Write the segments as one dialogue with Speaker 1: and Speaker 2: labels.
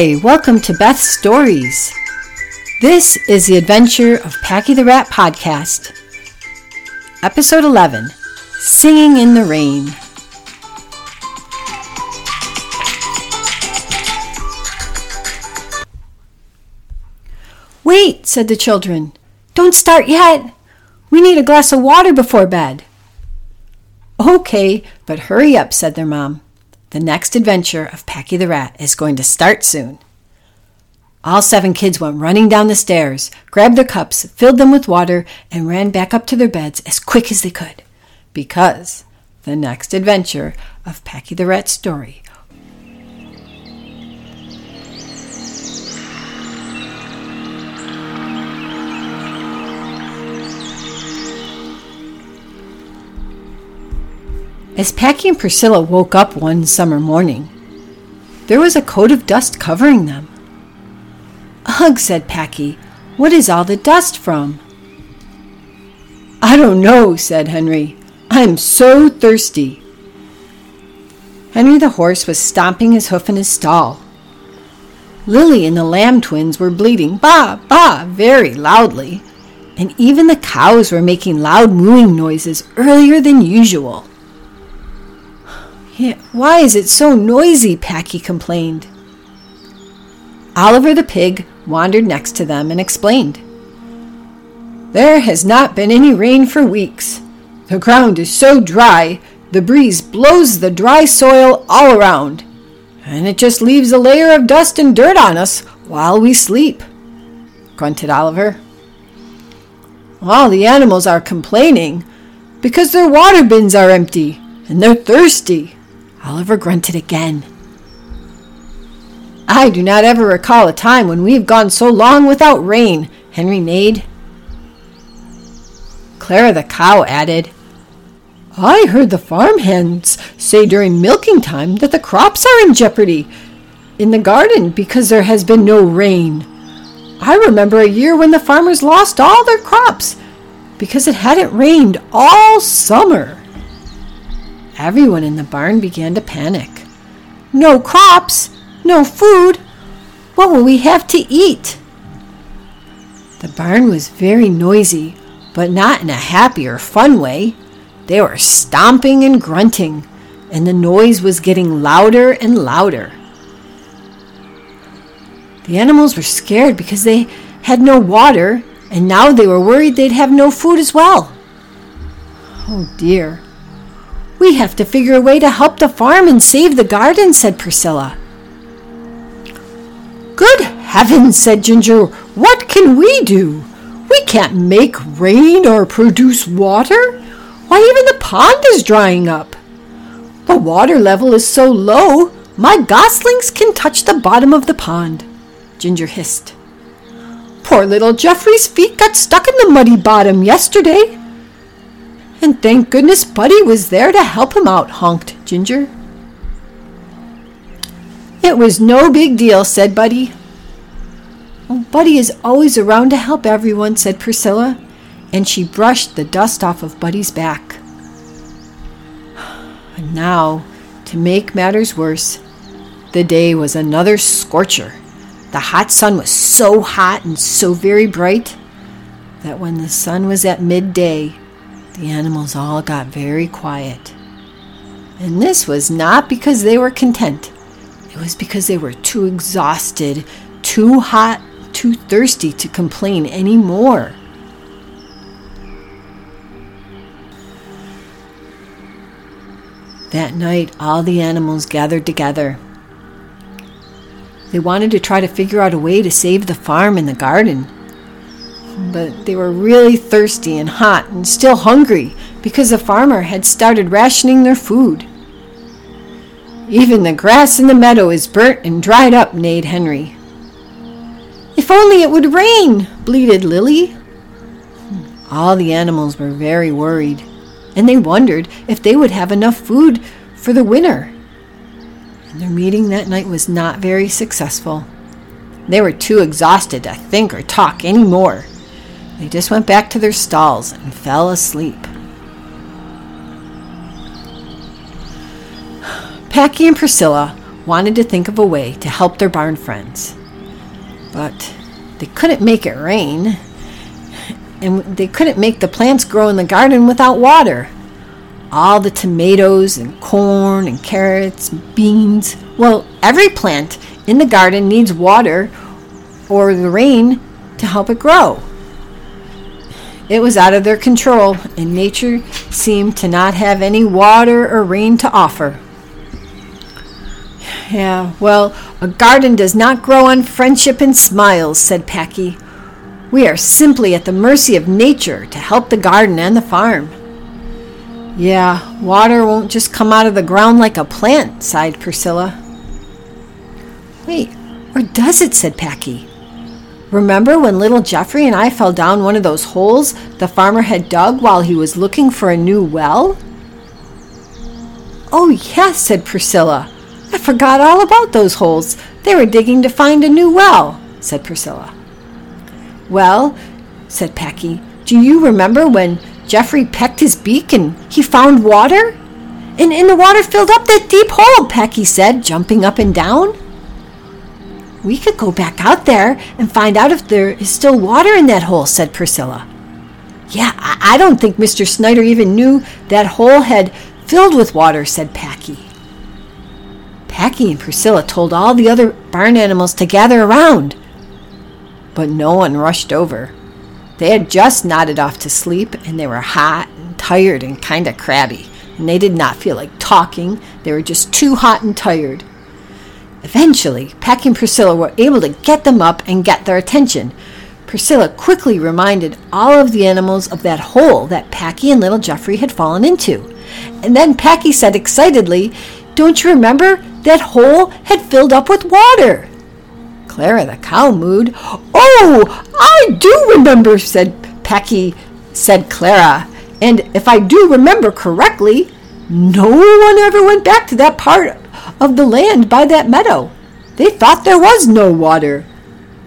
Speaker 1: Hi, welcome to Beth's Stories. This is the adventure of Packy the Rat podcast. Episode 11 Singing in the Rain. Wait, said the children. Don't start yet. We need a glass of water before bed. Okay, but hurry up, said their mom. The next adventure of Packy the Rat is going to start soon. All seven kids went running down the stairs, grabbed their cups, filled them with water, and ran back up to their beds as quick as they could. Because the next adventure of Packy the Rat's story As Packy and Priscilla woke up one summer morning, there was a coat of dust covering them. Ugh, said Packy, what is all the dust from? I don't know, said Henry. I'm so thirsty. Henry the horse was stomping his hoof in his stall. Lily and the lamb twins were bleating ba ba very loudly, and even the cows were making loud mooing noises earlier than usual. Why is it so noisy? Packy complained. Oliver the pig wandered next to them and explained. There has not been any rain for weeks. The ground is so dry, the breeze blows the dry soil all around, and it just leaves a layer of dust and dirt on us while we sleep, grunted Oliver. All the animals are complaining because their water bins are empty and they're thirsty. Oliver grunted again. I do not ever recall a time when we have gone so long without rain, Henry neighed. Clara the cow added, I heard the farm hands say during milking time that the crops are in jeopardy in the garden because there has been no rain. I remember a year when the farmers lost all their crops because it hadn't rained all summer. Everyone in the barn began to panic. No crops, no food. What will we have to eat? The barn was very noisy, but not in a happy or fun way. They were stomping and grunting, and the noise was getting louder and louder. The animals were scared because they had no water, and now they were worried they'd have no food as well. Oh dear. We have to figure a way to help the farm and save the garden, said Priscilla. Good heavens, said Ginger. What can we do? We can't make rain or produce water. Why, even the pond is drying up. The water level is so low, my goslings can touch the bottom of the pond, Ginger hissed. Poor little Geoffrey's feet got stuck in the muddy bottom yesterday. And thank goodness Buddy was there to help him out, honked Ginger. It was no big deal, said Buddy. Oh, Buddy is always around to help everyone, said Priscilla, and she brushed the dust off of Buddy's back. And now, to make matters worse, the day was another scorcher. The hot sun was so hot and so very bright that when the sun was at midday, the animals all got very quiet. And this was not because they were content. It was because they were too exhausted, too hot, too thirsty to complain any more. That night, all the animals gathered together. They wanted to try to figure out a way to save the farm and the garden but they were really thirsty and hot and still hungry because the farmer had started rationing their food. Even the grass in the meadow is burnt and dried up, neighed Henry. If only it would rain, bleated Lily. All the animals were very worried, and they wondered if they would have enough food for the winter. And their meeting that night was not very successful. They were too exhausted to think or talk any more. They just went back to their stalls and fell asleep. Packy and Priscilla wanted to think of a way to help their barn friends. But they couldn't make it rain, and they couldn't make the plants grow in the garden without water. All the tomatoes and corn and carrots, and beans. Well, every plant in the garden needs water or the rain to help it grow. It was out of their control, and nature seemed to not have any water or rain to offer. Yeah, well, a garden does not grow on friendship and smiles, said Packy. We are simply at the mercy of nature to help the garden and the farm. Yeah, water won't just come out of the ground like a plant, sighed Priscilla. Wait, or does it? said Packy. Remember when little Jeffrey and I fell down one of those holes the farmer had dug while he was looking for a new well? Oh, yes, said Priscilla. I forgot all about those holes. They were digging to find a new well, said Priscilla. Well, said Packy, do you remember when Jeffrey pecked his beak and he found water? And, and the water filled up that deep hole, Packy said, jumping up and down. We could go back out there and find out if there is still water in that hole, said Priscilla. Yeah, I, don't think Mr. Snyder even knew that hole had filled with water, said Packy. Packy and Priscilla told all the other barn animals to gather around. But no one rushed over. They had just nodded off to sleep, and they were hot and tired and kind of crabby, and they did not feel like talking. They were just too hot and tired. Eventually, Packy and Priscilla were able to get them up and get their attention. Priscilla quickly reminded all of the animals of that hole that Packy and little Jeffrey had fallen into. And then Packy said excitedly, Don't you remember? That hole had filled up with water. Clara the cow mooed. Oh, I do remember, said Packy, said Clara. And if I do remember correctly, no one ever went back to that part of the land by that meadow. They thought there was no water.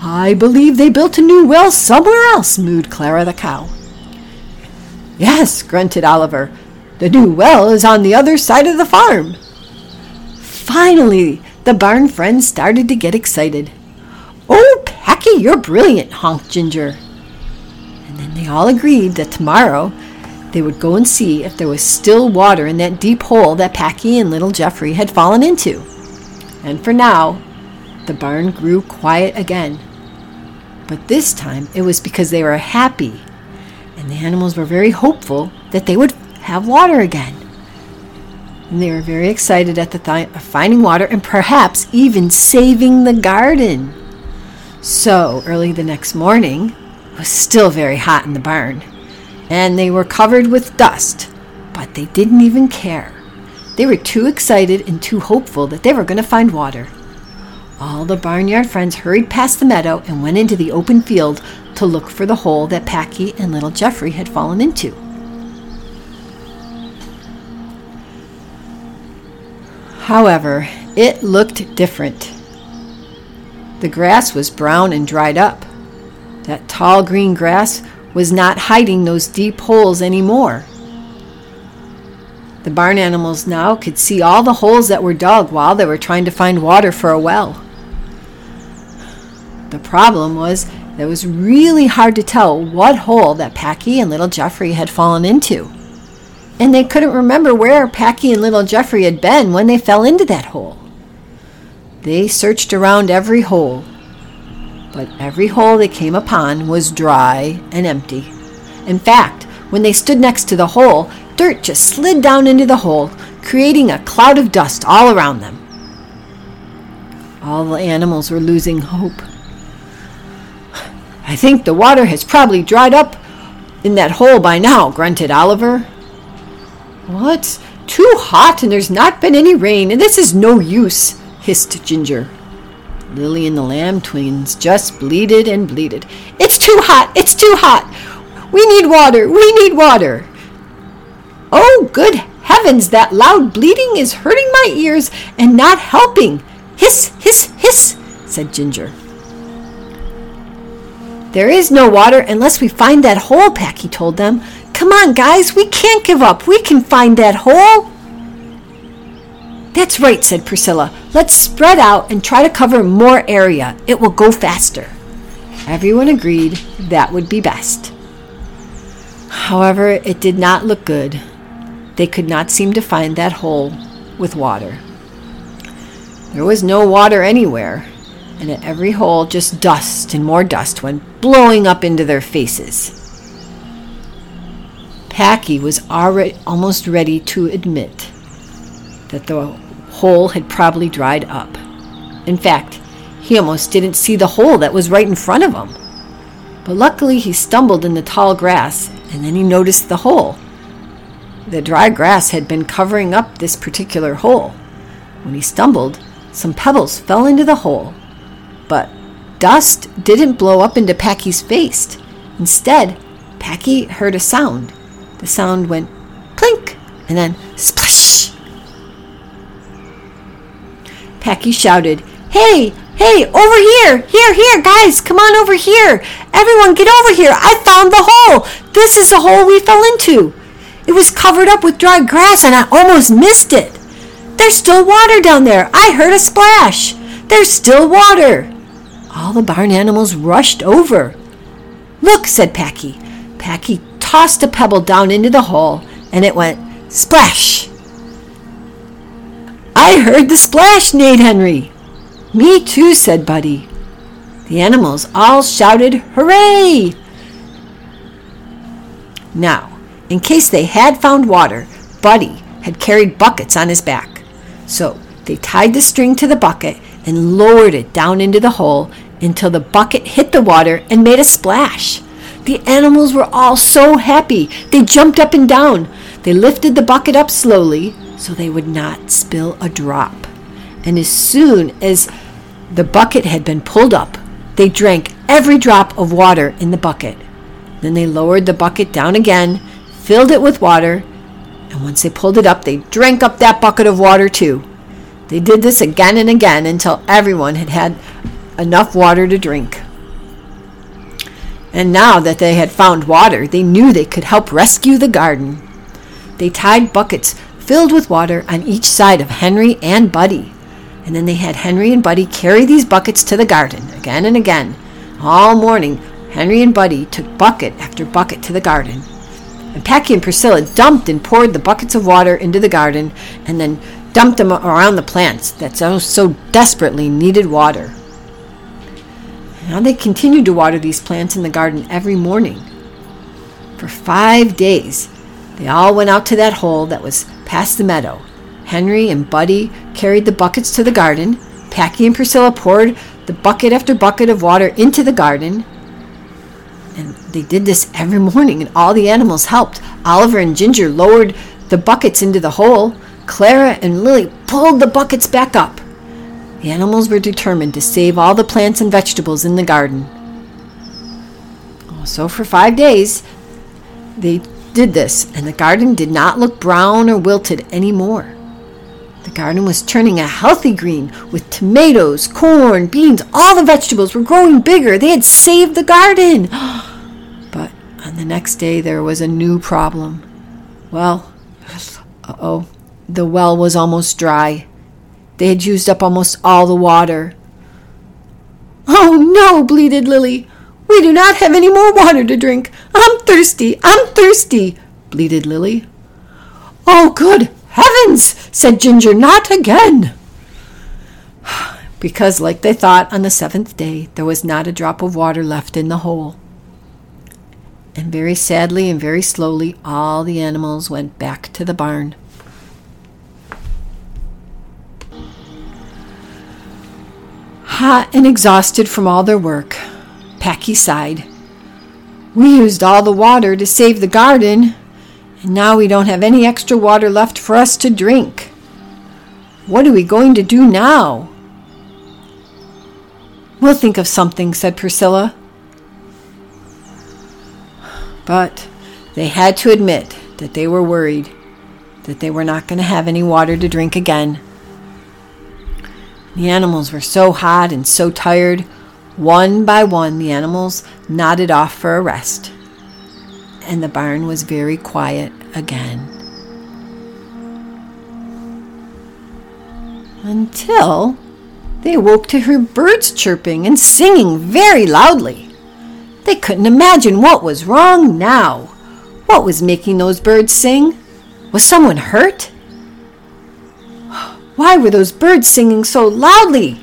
Speaker 1: I believe they built a new well somewhere else, mooed Clara the cow. Yes, grunted Oliver. The new well is on the other side of the farm. Finally, the barn friends started to get excited. Oh, Packy, you're brilliant, honked Ginger. And then they all agreed that tomorrow they would go and see if there was still water in that deep hole that Packy and little Jeffrey had fallen into. And for now, the barn grew quiet again. But this time it was because they were happy, and the animals were very hopeful that they would have water again. And they were very excited at the thought of finding water and perhaps even saving the garden. So, early the next morning, it was still very hot in the barn and they were covered with dust, but they didn't even care. They were too excited and too hopeful that they were going to find water. All the barnyard friends hurried past the meadow and went into the open field to look for the hole that Packy and little Jeffrey had fallen into. However, it looked different. The grass was brown and dried up. That tall green grass was not hiding those deep holes anymore. The barn animals now could see all the holes that were dug while they were trying to find water for a well. The problem was that it was really hard to tell what hole that Packy and little Jeffrey had fallen into. And they couldn't remember where Packy and little Jeffrey had been when they fell into that hole. They searched around every hole, but every hole they came upon was dry and empty. In fact, when they stood next to the hole, dirt just slid down into the hole, creating a cloud of dust all around them. All the animals were losing hope. I think the water has probably dried up in that hole by now, grunted Oliver. It's too hot and there's not been any rain, and this is no use, hissed Ginger. Lily and the Lamb twins just bleated and bleated. It's too hot! It's too hot! We need water! We need water! Oh, good heavens! That loud bleating is hurting my ears and not helping! Hiss, hiss, hiss, said Ginger. There is no water unless we find that hole, Packy told them. Come on, guys, we can't give up. We can find that hole. That's right, said Priscilla. Let's spread out and try to cover more area. It will go faster. Everyone agreed that would be best. However, it did not look good. They could not seem to find that hole with water. There was no water anywhere, and at every hole just dust and more dust went blowing up into their faces. Packy was already almost ready to admit that the hole had probably dried up. In fact, he almost didn't see the hole that was right in front of him. But luckily, he stumbled in the tall grass and then he noticed the hole. The dry grass had been covering up this particular hole. When he stumbled, some pebbles fell into the hole, but dust didn't blow up into Packy's face. Instead, Packy heard a sound. The sound went plink and then splash. Packy shouted, Hey, hey, over here! Here, here, guys, come on over here! Everyone get over here! I found the hole! This is the hole we fell into! It was covered up with dry grass and I almost missed it! There's still water down there! I heard a splash! There's still water! All the barn animals rushed over. Look, said Packy. Packy tossed a pebble down into the hole and it went splash. I heard the splash, neighed Henry. Me too, said Buddy. The animals all shouted, Hooray! Now, in case they had found water, Buddy had carried buckets on his back. So they tied the string to the bucket and lowered it down into the hole until the bucket hit the water and made a splash. The animals were all so happy. They jumped up and down. They lifted the bucket up slowly so they would not spill a drop. And as soon as the bucket had been pulled up, they drank every drop of water in the bucket. Then they lowered the bucket down again, filled it with water, and once they pulled it up, they drank up that bucket of water too. They did this again and again until everyone had had enough water to drink. And now that they had found water, they knew they could help rescue the garden. They tied buckets filled with water on each side of Henry and Buddy. And then they had Henry and Buddy carry these buckets to the garden again and again. All morning, Henry and Buddy took bucket after bucket to the garden. And Packy and Priscilla dumped and poured the buckets of water into the garden and then dumped them around the plants that so, so desperately needed water. Now they continued to water these plants in the garden every morning. For five days, they all went out to that hole that was past the meadow. Henry and Buddy carried the buckets to the garden. Packy and Priscilla poured the bucket after bucket of water into the garden. And they did this every morning, and all the animals helped. Oliver and Ginger lowered the buckets into the hole. Clara and Lily pulled the buckets back up. The animals were determined to save all the plants and vegetables in the garden. Oh, so, for five days, they did this, and the garden did not look brown or wilted anymore. The garden was turning a healthy green with tomatoes, corn, beans, all the vegetables were growing bigger. They had saved the garden. But on the next day, there was a new problem. Well, uh oh, the well was almost dry. They had used up almost all the water. Oh no, bleated Lily. We do not have any more water to drink. Thirsty. I'm thirsty, bleated Lily. Oh, good heavens, said Ginger, not again. Because, like they thought, on the seventh day there was not a drop of water left in the hole. And very sadly and very slowly, all the animals went back to the barn. Hot and exhausted from all their work, Packy sighed. We used all the water to save the garden, and now we don't have any extra water left for us to drink. What are we going to do now? We'll think of something, said Priscilla. But they had to admit that they were worried that they were not going to have any water to drink again. The animals were so hot and so tired. One by one, the animals nodded off for a rest, and the barn was very quiet again. Until they woke to hear birds chirping and singing very loudly. They couldn't imagine what was wrong now. What was making those birds sing? Was someone hurt? Why were those birds singing so loudly?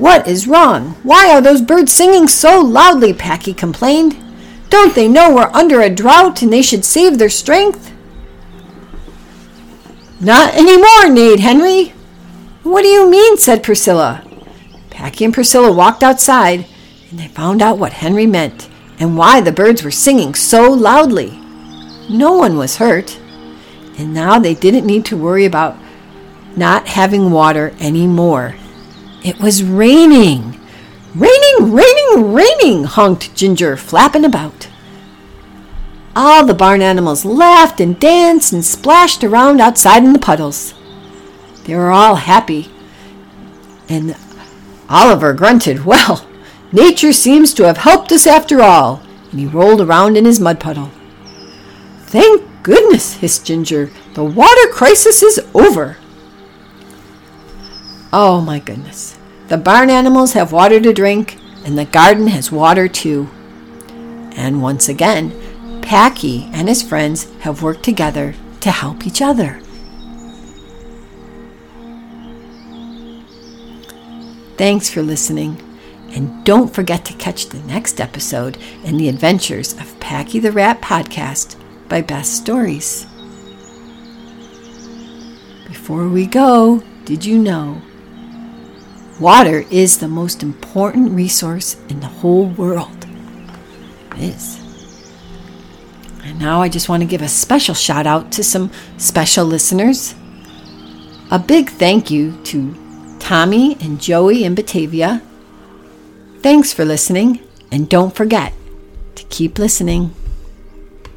Speaker 1: What is wrong? Why are those birds singing so loudly? Packy complained. Don't they know we're under a drought and they should save their strength? Not any more, neighed Henry. What do you mean? said Priscilla. Packy and Priscilla walked outside and they found out what Henry meant and why the birds were singing so loudly. No one was hurt, and now they didn't need to worry about not having water anymore. It was raining. Raining, raining, raining, honked Ginger, flapping about. All the barn animals laughed and danced and splashed around outside in the puddles. They were all happy. And Oliver grunted, Well, nature seems to have helped us after all. And he rolled around in his mud puddle. Thank goodness, hissed Ginger. The water crisis is over. Oh my goodness. The barn animals have water to drink, and the garden has water too. And once again, Packy and his friends have worked together to help each other. Thanks for listening, and don't forget to catch the next episode in the adventures of Packy the Rat podcast by Beth's Stories. Before we go, did you know Water is the most important resource in the whole world. It is. And now I just want to give a special shout out to some special listeners. A big thank you to Tommy and Joey in Batavia. Thanks for listening, and don't forget to keep listening.